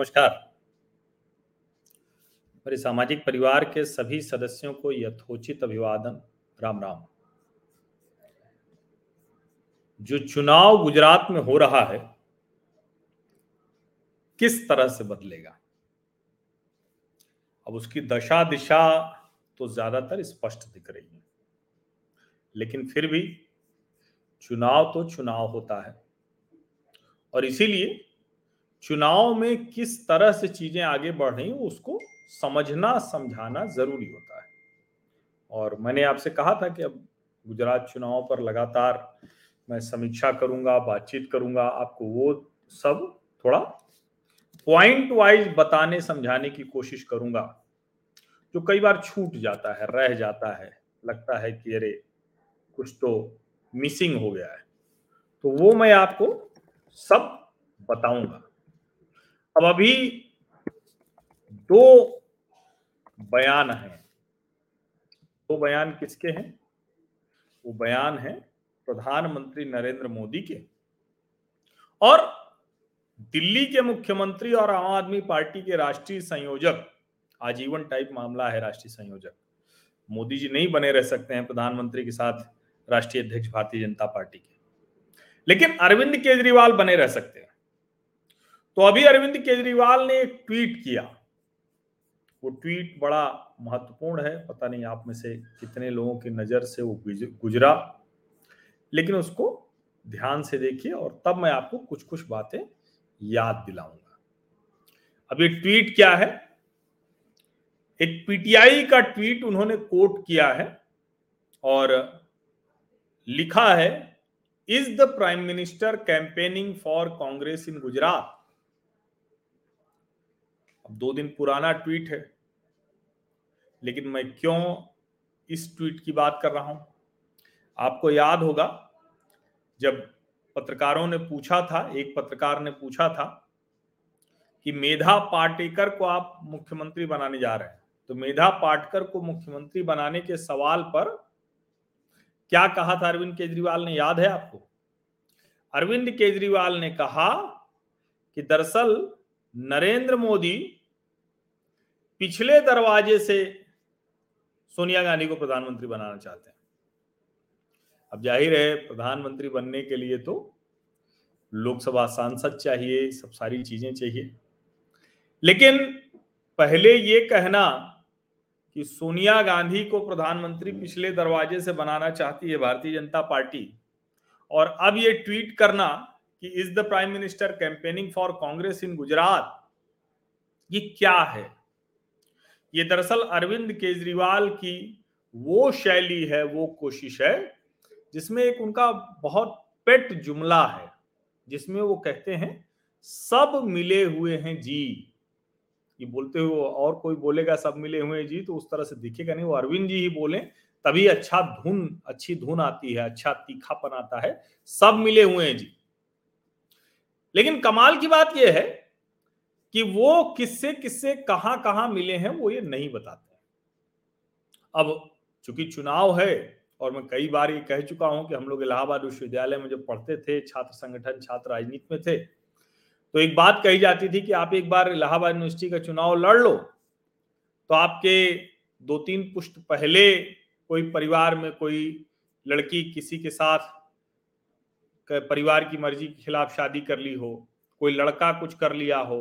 नमस्कार। मेरे सामाजिक परिवार के सभी सदस्यों को यथोचित अभिवादन। राम राम। जो चुनाव गुजरात में हो रहा है, किस तरह से बदलेगा? अब उसकी दशा दिशा तो ज़्यादातर स्पष्ट दिख रही है। लेकिन फिर भी चुनाव तो चुनाव होता है। और इसीलिए चुनाव में किस तरह से चीज़ें आगे बढ़ रही उसको समझना, समझाना ज़रूरी होता है। और मैंने आपसे कहा था कि अब गुजरात चुनाव पर लगातार मैं समीक्षा करूँगा, बातचीत करूँगा, आपको वो सब थोड़ा पॉइंट वाइज बताने, समझाने की कोशिश करूँगा, जो कई बार छूट जाता है, रह जाता है, लगता है कि अरे, कुछ तो मिसिंग हो गया है। तो वो मैं आपको सब बताऊँगा। अब अभी दो बयान हैं। दो बयान किसके हैं? वो बयान है प्रधानमंत्री नरेंद्र मोदी के। और दिल्ली के मुख्यमंत्री और आम आदमी पार्टी के राष्ट्रीय संयोजक, आजीवन टाइप मामला है राष्ट्रीय संयोजक। मोदी जी नहीं बने रह सकते हैं प्रधानमंत्री के साथ राष्ट्रीय अध्यक्ष भारतीय जनता पार्टी के। लेकिन अरविंद केजरीवाल बने रह सकते हैं। तो अभी अरविंद केजरीवाल ने एक ट्वीट किया। वो ट्वीट बड़ा महत्वपूर्ण है, पता नहीं आप में से कितने लोगों की नज़र से वो गुजरा, लेकिन उसको ध्यान से देखिए और तब मैं आपको कुछ कुछ बातें याद दिलाऊँगा। अब ये ट्वीट क्या है? एक पीटीआई का ट्वीट उन्होंने कोट किया है और लिखा है, is the prime minister campaigning for Congress in Gujarat? दो दिन पुराना ट्वीट है, लेकिन मैं क्यों इस ट्वीट की बात कर रहा हूँ? आपको याद होगा, जब पत्रकारों ने पूछा था, एक पत्रकार ने पूछा था कि मेधा पाटेकर को आप मुख्यमंत्री बनाने जा रहे हैं। तो मेधा पाटकर को मुख्यमंत्री बनाने के सवाल पर क्या कहा था अरविंद केजरीवाल ने? याद है आपको? अरविंद केजरीवाल ने कहा कि दरअसल नरेंद्र मोदी पिछले दरवाजे से सोनिया गांधी को प्रधानमंत्री बनाना चाहते हैं। अब ज़ाहिर है, प्रधानमंत्री बनने के लिए तो लोकसभा सांसद चाहिए, सब सारी चीज़ें चाहिए। लेकिन पहले ये कहना कि सोनिया गांधी को प्रधानमंत्री पिछले दरवाजे से बनाना चाहती है भारतीय जनता पार्टी, और अब ये ट्वीट करना कि is the prime minister campaigning for Congress in Gujarat, ये क्या है? ये दरअसल अरविंद केजरीवाल की वो शैली है, वो कोशिश है, जिसमें एक उनका बहुत पेट जुमला है, जिसमें वो कहते हैं, सब मिले हुए हैं जी। ये बोलते हुए और कोई बोलेगा, सब मिले हुए जी तो उस तरह से दिखेगा नहीं, वो अरविंद जी ही बोले, तभी अच्छा धुन, अच्छी धुन आती है अच्छा तीखापन आता है, सब मिले हुए हैं जी। लेकिन कमाल की बात यह है कि वो किससे किससे कहाँ कहाँ मिले हैं, वो ये नहीं बताते अब चूँकि चुनाव है, और मैं कई बार ये कह चुका हूँ कि हम लोग इलाहाबाद विश्वविद्यालय में जब पढ़ते थे, छात्र संगठन, छात्र राजनीति में थे तो एक बात कही जाती थी कि आप एक बार इलाहाबाद यूनिवर्सिटी का चुनाव लड़ लो तो आपके दो तीन पुष्ट पहले कोई परिवार में कोई लड़की किसी के साथ परिवार की मर्ज़ी के खिलाफ शादी कर ली हो, कोई लड़का कुछ कर लिया हो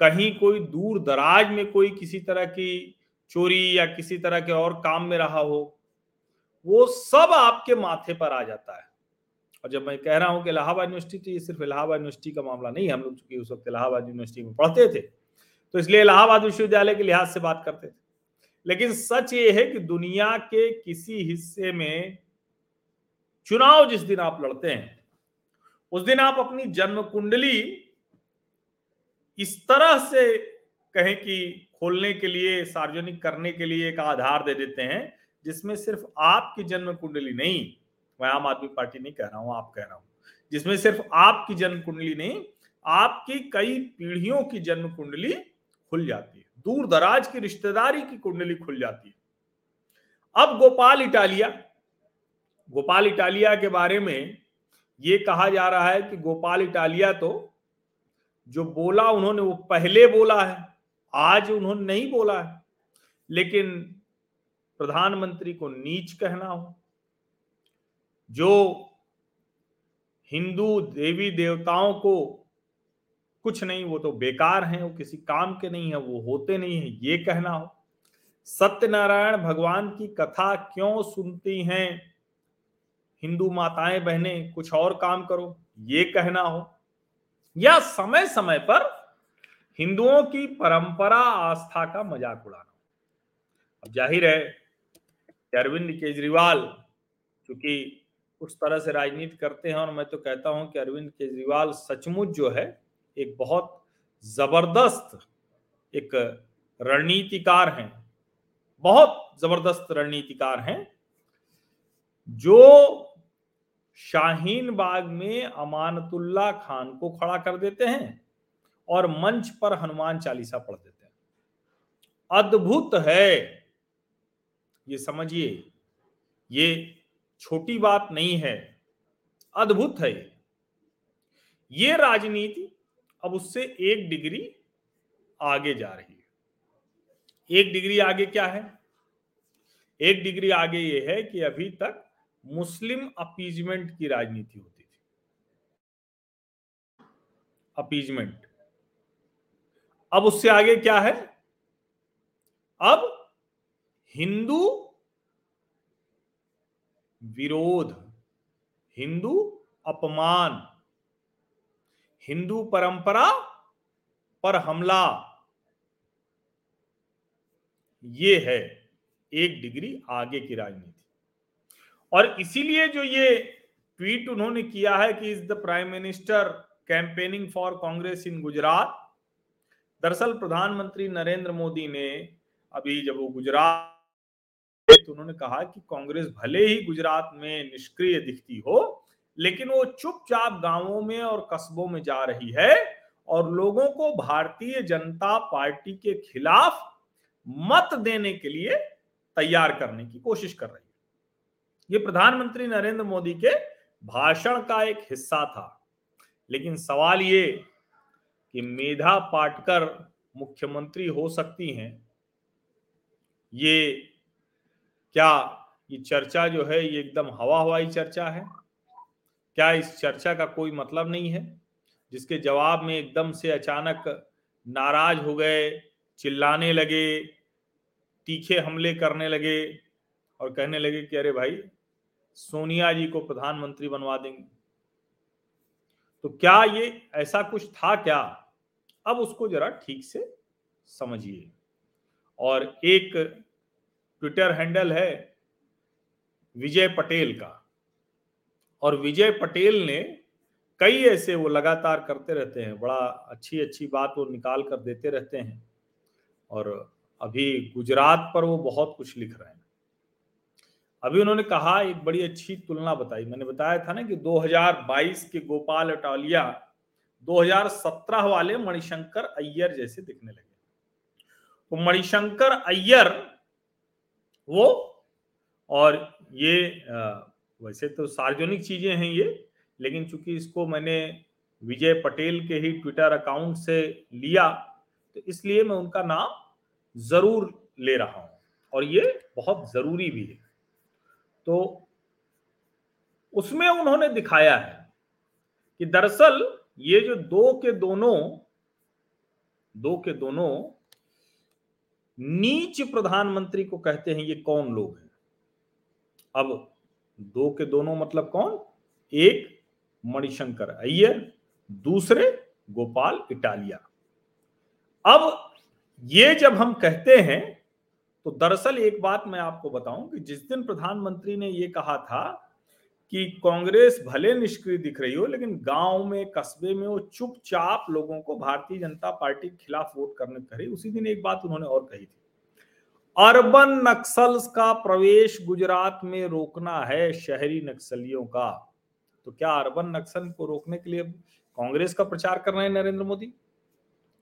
कहीं कोई दूर दराज में कोई किसी तरह की चोरी या किसी तरह के और काम में रहा हो, वो सब आपके माथे पर आ जाता है। और जब मैं कह रहा हूँ कि इलाहाबाद यूनिवर्सिटी तो ये सिर्फ़ इलाहाबाद यूनिवर्सिटी का मामला नहीं, हम लोग चूँकि उस वक्त इलाहाबाद यूनिवर्सिटी में पढ़ते थे तो इसलिए इलाहाबाद विश्वविद्यालय के लिहाज से बात करते थे। लेकिन सच ये है कि दुनिया के किसी हिस्से में चुनाव जिस दिन आप लड़ते हैं, उस दिन आप अपनी जन्म कुंडली इस तरह से कहें कि खोलने के लिए, सार्वजनिक करने के लिए एक आधार दे देते हैं, जिसमें सिर्फ़ आपकी जन्म कुंडली नहीं, मैं आम आदमी पार्टी नहीं कह रहा हूँ, आप कह रहा हूँ, जिसमें सिर्फ़ आपकी जन्म कुंडली नहीं, आपकी कई पीढ़ियों की जन्म कुंडली खुल जाती है। दूर दराज की रिश्तेदारी की कुंडली खुल जाती है। अब गोपाल इटालिया गोपाल इटालिया के बारे में ये कहा जा रहा है कि गोपाल इटालिया तो जो बोला उन्होंने, वो पहले बोला है, आज उन्होंने नहीं बोला है। लेकिन प्रधानमंत्री को नीच कहना हो, जो हिंदू देवी देवताओं को कुछ नहीं, वो तो बेकार हैं, वो किसी काम के नहीं है, वो होते नहीं है, ये कहना हो। सत्यनारायण भगवान की कथा क्यों सुनती हैं? हिंदू माताएँ, बहनें, कुछ और काम करो, ये कहना हो। या समय समय पर हिंदुओं की परंपरा आस्था का मज़ाक उड़ाना। अब ज़ाहिर है, अरविंद केजरीवाल क्योंकि उस तरह से राजनीति करते हैं, और मैं तो कहता हूँ कि अरविंद केजरीवाल सचमुच जो है, एक बहुत ज़बरदस्त एक रणनीतिकार हैं। बहुत ज़बरदस्त रणनीतिकार हैं, जो शाहीन बाग में अमानतुल्ला खान को खड़ा कर देते हैं और मंच पर हनुमान चालीसा पढ़ देते हैं। अद्भुत है। ये समझिए, ये छोटी बात नहीं है, अद्भुत है ये राजनीति अब उससे एक डिग्री आगे जा रही है। एक डिग्री आगे क्या है? एक डिग्री आगे ये है कि अभी तक मुस्लिम अपीजमेंट की राजनीति होती थी। अपीजमेंट। अब उससे आगे क्या है? अब हिंदू विरोध, हिंदू अपमान, हिंदू परंपरा पर हमला। ये है एक डिग्री आगे की राजनीति। और इसीलिए जो ये ट्वीट उन्होंने किया है कि is the prime minister campaigning for Congress in Gujarat, दरअसल प्रधानमंत्री नरेंद्र मोदी ने अभी जब वो गुजरात तो उन्होंने कहा कि कांग्रेस भले ही गुजरात में निष्क्रिय दिखती हो, लेकिन वो चुपचाप गाँवों में और कस्बों में जा रही है और लोगों को भारतीय जनता पार्टी के खिलाफ मत देने के लिए तैयार करने की कोशिश कर रही है। ये प्रधानमंत्री नरेंद्र मोदी के भाषण का एक हिस्सा था। लेकिन सवाल ये कि मेधा पाटकर मुख्यमंत्री हो सकती हैं, ये क्या ये चर्चा जो है ये एकदम हवा हवाई चर्चा है? क्या इस चर्चा का कोई मतलब नहीं है? जिसके जवाब में एकदम से अचानक नाराज़ हो गए, चिल्लाने लगे, तीखे हमले करने लगे और कहने लगे कि अरे भाई सोनिया जी को प्रधानमंत्री बनवा देंगे। तो क्या ये ऐसा कुछ था क्या? अब उसको जरा ठीक से समझिए। और एक ट्विटर हैंडल है विजय पटेल का। और विजय पटेल ने कई ऐसे वो लगातार करते रहते हैं, बड़ा अच्छी अच्छी बात वो निकाल कर देते रहते हैं। और अभी गुजरात पर वो बहुत कुछ लिख रहे हैं। अभी उन्होंने कहा, एक बड़ी अच्छी तुलना बताई। मैंने बताया था ना कि 2022 के गोपाल अटालिया 2017 वाले मणिशंकर अय्यर जैसे दिखने लगे। तो मणिशंकर अय्यर, वो, और ये वैसे तो सार्वजनिक चीज़ें हैं ये, लेकिन चूँकि इसको मैंने विजय पटेल के ही ट्विटर अकाउंट से लिया तो इसलिए मैं उनका नाम ज़रूर ले रहा हूँ। और ये बहुत ज़रूरी भी है। तो उसमें उन्होंने दिखाया है कि दरअसल ये जो दो के दोनों, दो के दोनों नीच प्रधानमंत्री को कहते हैं, ये कौन लोग हैं? अब दो के दोनों मतलब कौन? एक मणिशंकर अय्यर, दूसरे गोपाल इटालिया। अब ये जब हम कहते हैं तो दरअसल एक बात मैं आपको बताऊँ कि जिस दिन प्रधानमंत्री ने ये कहा था कि कांग्रेस भले निष्क्रिय दिख रही हो, लेकिन गाँव में, कस्बे में वो चुपचाप लोगों को भारतीय जनता पार्टी के खिलाफ वोट करने करे उसी दिन एक बात उन्होंने और कही थी। अर्बन नक्सल्स का प्रवेश गुजरात में रोकना है शहरी नक्सलियों का। तो क्या अर्बन नक्सल को रोकने के लिए कांग्रेस का प्रचार कर रहे हैं नरेंद्र मोदी?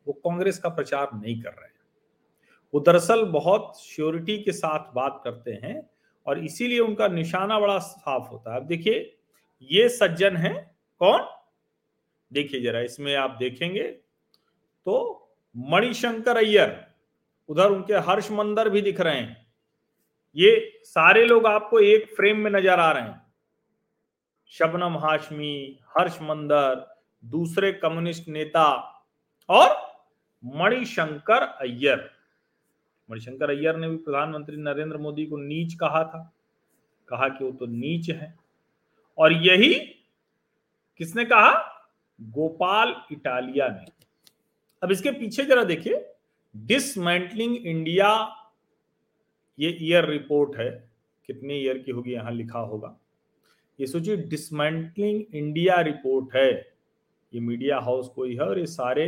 वो कांग्रेस का प्रचार नहीं कर रहे। वो दरअसल बहुत श्योरिटी के साथ बात करते हैं और इसीलिए उनका निशाना बड़ा साफ़ होता है। अब देखिए, ये सज्जन है कौन? देखिए जरा, इसमें आप देखेंगे तो मणिशंकर अय्यर, उधर उनके हर्ष मंदर भी दिख रहे हैं। ये सारे लोग आपको एक फ्रेम में नज़र आ रहे हैं। शबनम हाशमी, हर्ष मंदर, दूसरे कम्युनिस्ट नेता और मणिशंकर अय्यर। मणिशंकर अय्यर ने भी प्रधानमंत्री नरेंद्र मोदी को नीच कहा था, कहा कि वो तो नीच है। और यही किसने कहा? गोपाल इटालिया ने। अब इसके पीछे जरा देखिए डिसमेंटलिंग इंडिया ये ईयर रिपोर्ट है, कितने ईयर की होगी यहाँ लिखा होगा। ये सोचिए डिसमेंटलिंग इंडिया रिपोर्ट है। ये मीडिया हाउस कोई है और ये सारे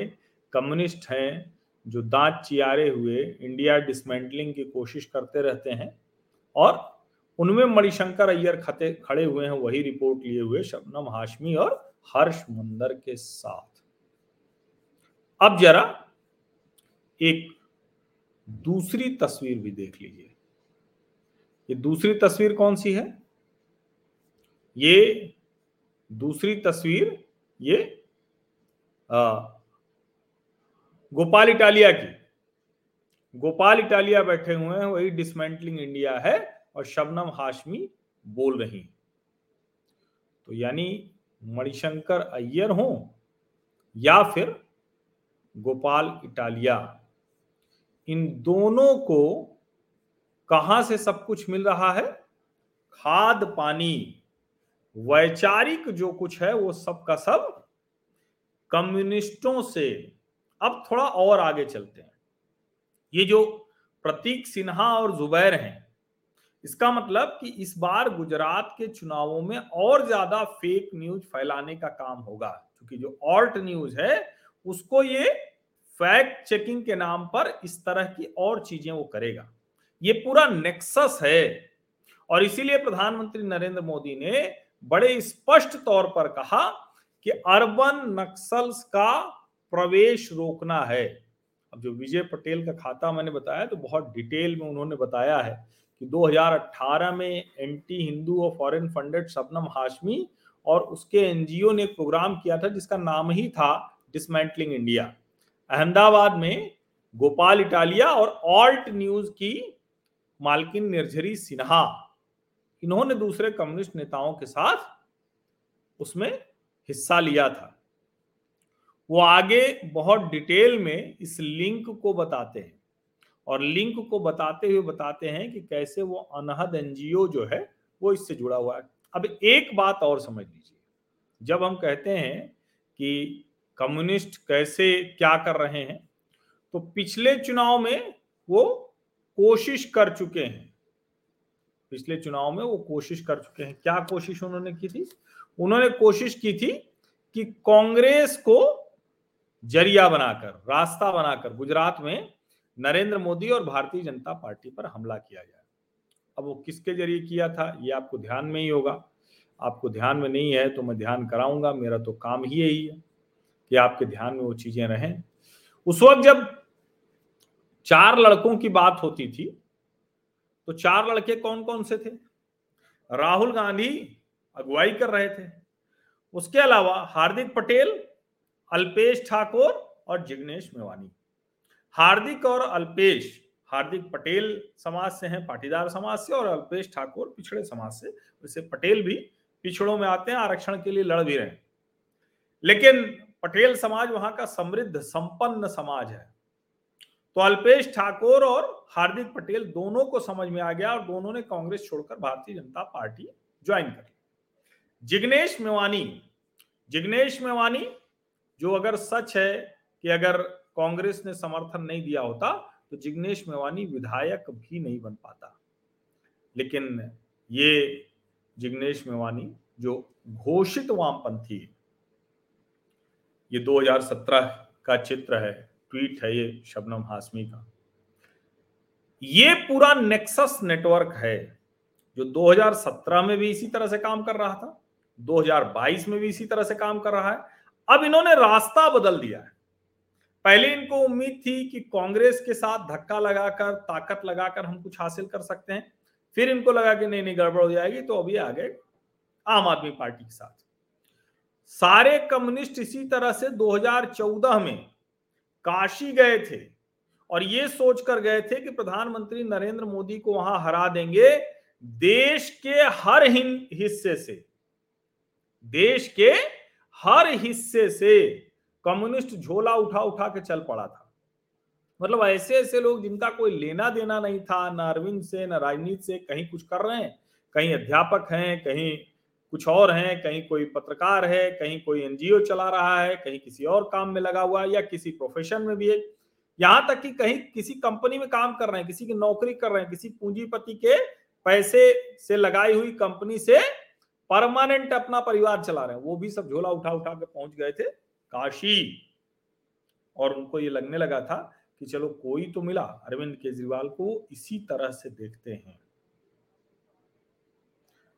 कम्युनिस्ट हैं। जो दांत चियारे हुए इंडिया डिसमेंटलिंग की कोशिश करते रहते हैं और उनमें मणिशंकर अय्यर खते खड़े हुए हैं वही रिपोर्ट लिए हुए शबनम हाशमी और हर्ष मंदर के साथ। अब जरा एक दूसरी तस्वीर भी देख लीजिए। ये दूसरी तस्वीर कौन सी है? ये दूसरी तस्वीर ये आ, गोपाल इटालिया की। गोपाल इटालिया बैठे हुए हैं, वही डिसमेंटलिंग इंडिया है और शबनम हाशमी बोल रही तो यानी मणिशंकर अय्यर हो या फिर गोपाल इटालिया, इन दोनों को कहाँ से सब कुछ मिल रहा है? खाद, पानी, वैचारिक जो कुछ है, वो सब का सब कम्युनिस्टों से अब थोड़ा और आगे चलते हैं। ये जो प्रतीक सिन्हा और जुबैर हैं, इसका मतलब कि इस बार गुजरात के चुनावों में और ज़्यादा फेक न्यूज़ फैलाने का काम होगा, क्योंकि जो ऑल्ट न्यूज़ है, उसको ये फैक्ट चेकिंग के नाम पर इस तरह की और चीज़ें वो करेगा। ये पूरा नेक्सस है और इसीलिए प्रधानमंत्री नरेंद्र मोदी ने बड़े स्पष्ट तौर पर कहा कि अर्बन नक्सल्स का प्रवेश रोकना है। अब जो विजय पटेल का खाता मैंने बताया तो बहुत डिटेल में उन्होंने बताया है कि 2018 में एंटी हिंदू और फॉरेन फंडेड शबनम हाशमी और उसके एनजीओ ने एक प्रोग्राम किया था जिसका नाम ही था डिसमेंटलिंग इंडिया। अहमदाबाद में गोपाल इटालिया और ऑल्ट न्यूज़ की मालकिन निर्झरी सिन्हा, इन्होंने दूसरे कम्युनिस्ट नेताओं के साथ उसमें हिस्सा लिया था। वो आगे बहुत डिटेल में इस लिंक को बताते हैं। और लिंक को बताते हुए बताते हैं कि कैसे वो अनहद एनजीओ जो है वो इससे जुड़ा हुआ है। अब एक बात और समझ लीजिए। जब हम कहते हैं कि कम्युनिस्ट कैसे क्या कर रहे हैं तो पिछले चुनाव में वो कोशिश कर चुके हैं। पिछले चुनाव में वो कोशिश कर चुके हैं। क्या कोशिश उन्होंने की थी? उन्होंने कोशिश की थी कि कांग्रेस को ज़रिया बनाकर, रास्ता बनाकर गुजरात में नरेंद्र मोदी और भारतीय जनता पार्टी पर हमला किया जाए। अब वो किसके ज़रिए किया था, ये आपको ध्यान में ही होगा। आपको ध्यान में नहीं है तो मैं ध्यान कराऊँगा, मेरा तो काम ही यही है कि आपके ध्यान में वो चीज़ें रहें। उस वक्त जब चार लड़कों की बात होती थी तो चार लड़के कौन कौन से थे? राहुल गांधी अगुवाई कर रहे थे। उसके अलावा हार्दिक पटेल अल्पेश ठाकुर और जिग्नेश मेवानी। हार्दिक और अल्पेश, हार्दिक पटेल समाज से हैं, पाटीदार समाज से और अल्पेश ठाकुर पिछड़े समाज से। वैसे पटेल भी पिछड़ों में आते हैं, आरक्षण के लिए लड़ भी रहे हैं। लेकिन पटेल समाज वहाँ का समृद्ध, संपन्न समाज है। तो अल्पेश ठाकुर और हार्दिक पटेल दोनों को समझ में आ गया और दोनों ने कांग्रेस छोड़कर भारतीय जनता पार्टी ज्वाइन कर ली। जिग्नेश मेवानी जिग्नेश मेवानी जो अगर सच है कि अगर कांग्रेस ने समर्थन नहीं दिया होता तो जिग्नेश मेवानी विधायक भी नहीं बन पाता। लेकिन ये जिग्नेश मेवानी जो घोषित वामपंथी ये 2017 का चित्र है, ट्वीट है ये शबनम हाशमी का। ये पूरा नेक्सस नेटवर्क है, जो 2017 में भी इसी तरह से काम कर रहा था 2022 में भी इसी तरह से काम कर रहा है अब इन्होंने रास्ता बदल दिया है। पहले इनको उम्मीद थी कि कांग्रेस के साथ धक्का लगाकर, ताकत लगाकर हम कुछ हासिल कर सकते हैं। फिर इनको लगा कि नहीं नहीं, गड़बड़ हो जाएगी तो अभी आ गए आम आदमी पार्टी के साथ। सारे कम्युनिस्ट इसी तरह से 2014 में काशी गए थे और ये सोचकर गए थे कि प्रधानमंत्री नरेंद्र मोदी को वहाँ हरा देंगे देश के हर हिस्से से। देश के हर हिस्से से कम्युनिस्ट झोला उठा उठा के चल पड़ा था। मतलब ऐसे ऐसे लोग जिनका कोई लेना देना नहीं था, न अरविंद से, न राजनीति से, कहीं कुछ कर रहे हैं, कहीं अध्यापक हैं, कहीं कुछ और हैं, कहीं कोई पत्रकार है, कहीं कोई एनजीओ चला रहा है, कहीं किसी और काम में लगा हुआ है या किसी प्रोफेशन में भी है। यहाँ तक कि कहीं किसी कंपनी में काम कर रहे हैं, किसी की नौकरी कर रहे हैं, किसी पूंजीपति के पैसे से लगाई हुई कंपनी से परमानेंट अपना परिवार चला रहे हैं। वो भी सब झोला उठा उठा के पहुँच गए थे काशी। और उनको ये लगने लगा था कि चलो कोई तो मिला। अरविंद केजरीवाल को इसी तरह से देखते हैं।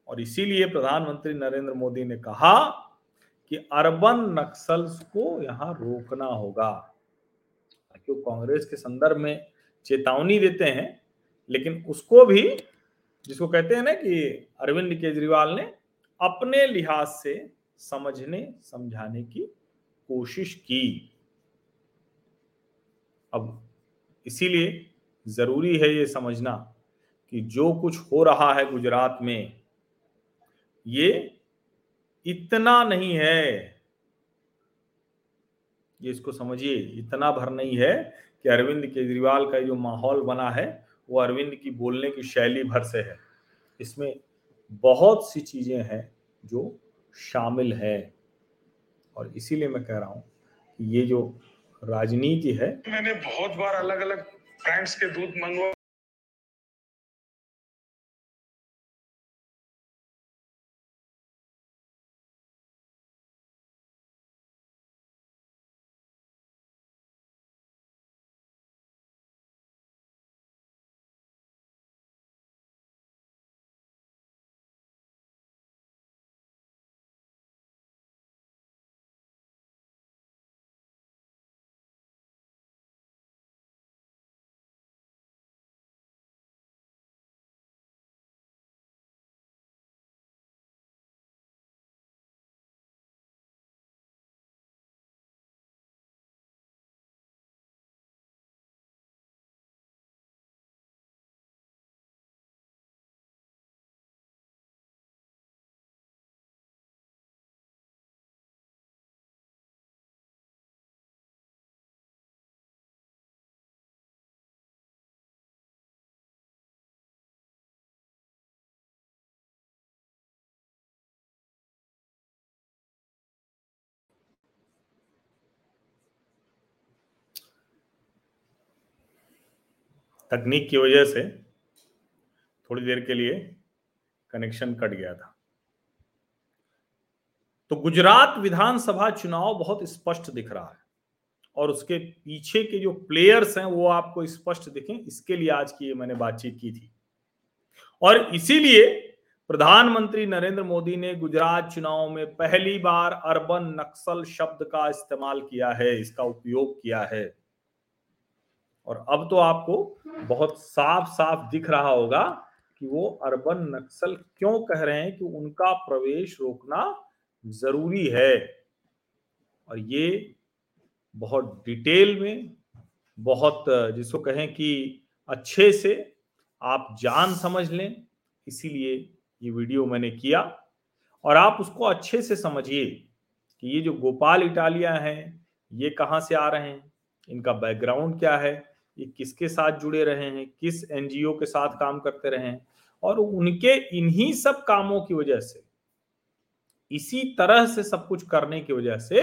और इसीलिए प्रधानमंत्री नरेंद्र मोदी ने कहा कि अर्बन नक्सल्स को यहाँ रोकना होगा। क्यों कांग्रेस के संदर्भ में चेतावनी देते हैं, लेकिन उसको भी, जिसको कहते हैं ना कि अरविंद केजरीवाल ने अपने लिहाज से समझने, समझाने की कोशिश की। अब इसीलिए ज़रूरी है ये समझना कि जो कुछ हो रहा है गुजरात में, ये इतना नहीं है। ये इसको समझिए, इतना भर नहीं है कि अरविंद केजरीवाल का जो माहौल बना है, वो अरविंद की बोलने की शैली भर से है। इसमें बहुत सी चीज़ें हैं जो शामिल है। और इसीलिए मैं कह रहा हूँ ये जो राजनीति है, मैंने बहुत बार अलग अलग ब्रांड्स के दूध मंगवा तकनीक की वजह से थोड़ी देर के लिए कनेक्शन कट गया था। तो गुजरात विधानसभा चुनाव बहुत स्पष्ट दिख रहा है और उसके पीछे के जो प्लेयर्स हैं, वो आपको स्पष्ट दिखें। इसके लिए आज की मैंने बातचीत की थी। और इसीलिए प्रधानमंत्री नरेंद्र मोदी ने गुजरात चुनाव में पहली बार अर्बन नक्सल शब्द का इस्तेमाल किया है, इसका उपयोग किया है। और अब तो आपको बहुत साफ़ साफ़ दिख रहा होगा कि वो अर्बन नक्सल क्यों कह रहे हैं कि उनका प्रवेश रोकना ज़रूरी है। और ये बहुत डिटेल में, बहुत जिसको कहें कि अच्छे से आप जान समझ लें, इसीलिए ये वीडियो मैंने किया। और आप उसको अच्छे से समझिए कि ये जो गोपाल इटालिया हैं, ये कहाँ से आ रहे हैं, इनका बैकग्राउंड क्या है ये किसके साथ जुड़े रहे हैं, किस एनजीओ के साथ काम करते रहे हैं और उनके इन्हीं सब कामों की वजह से, इसी तरह से सब कुछ करने की वजह से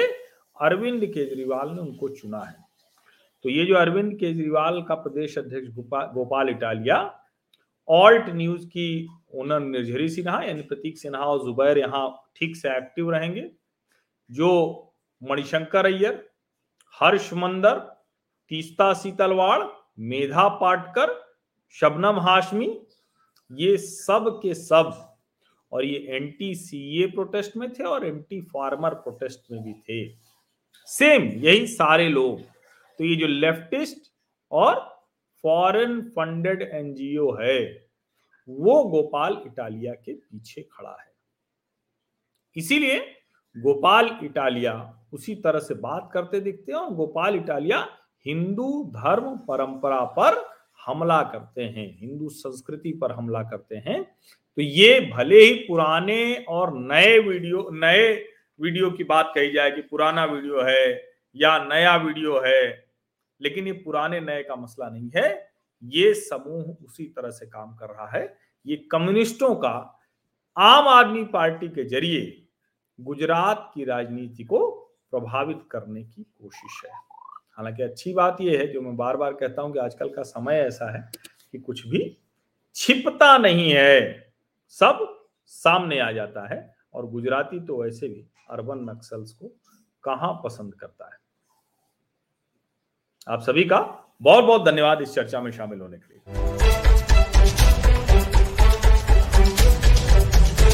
अरविंद केजरीवाल ने उनको चुना है। तो ये जो अरविंद केजरीवाल का प्रदेश अध्यक्ष गोपाल इटालिया, ऑल्ट न्यूज़ की ओनर निर्झरी सिन्हा यानी प्रतीक सिन्हा और जुबैर यहाँ ठीक से एक्टिव रहेंगे, जो मणिशंकर अय्यर, हर्ष मंदर तीस्ता सीतलवाड़, मेधा पाटकर, शबनम हाशमी, ये सब के सब, और ये एंटी सीए प्रोटेस्ट में थे और एंटी फार्मर प्रोटेस्ट में भी थे। सेम यही सारे लोग। तो ये जो लेफ्टिस्ट और फॉरेन फंडेड एनजीओ है, वो गोपाल इटालिया के पीछे खड़ा है। इसीलिए गोपाल इटालिया उसी तरह से बात करते दिखते हैं और गोपाल इटालिया हिंदू धर्म परंपरा पर हमला करते हैं, हिंदू संस्कृति पर हमला करते हैं। तो ये भले ही पुराने और नए वीडियो नए वीडियो की बात कही जाए कि पुराना वीडियो है या नया वीडियो है, लेकिन ये पुराने नए का मसला नहीं है। ये समूह उसी तरह से काम कर रहा है। ये कम्युनिस्टों का आम आदमी पार्टी के ज़रिए गुजरात की राजनीति को प्रभावित करने की कोशिश है। हालाँकि अच्छी बात यह है, जो मैं बार बार कहता हूँ कि आजकल का समय ऐसा है कि कुछ भी छिपता नहीं है। सब सामने आ जाता है और गुजराती तो वैसे भी अर्बन नक्सल्स को कहा पसंद करता है। आप सभी का बहुत बहुत धन्यवाद इस चर्चा में शामिल होने के लिए।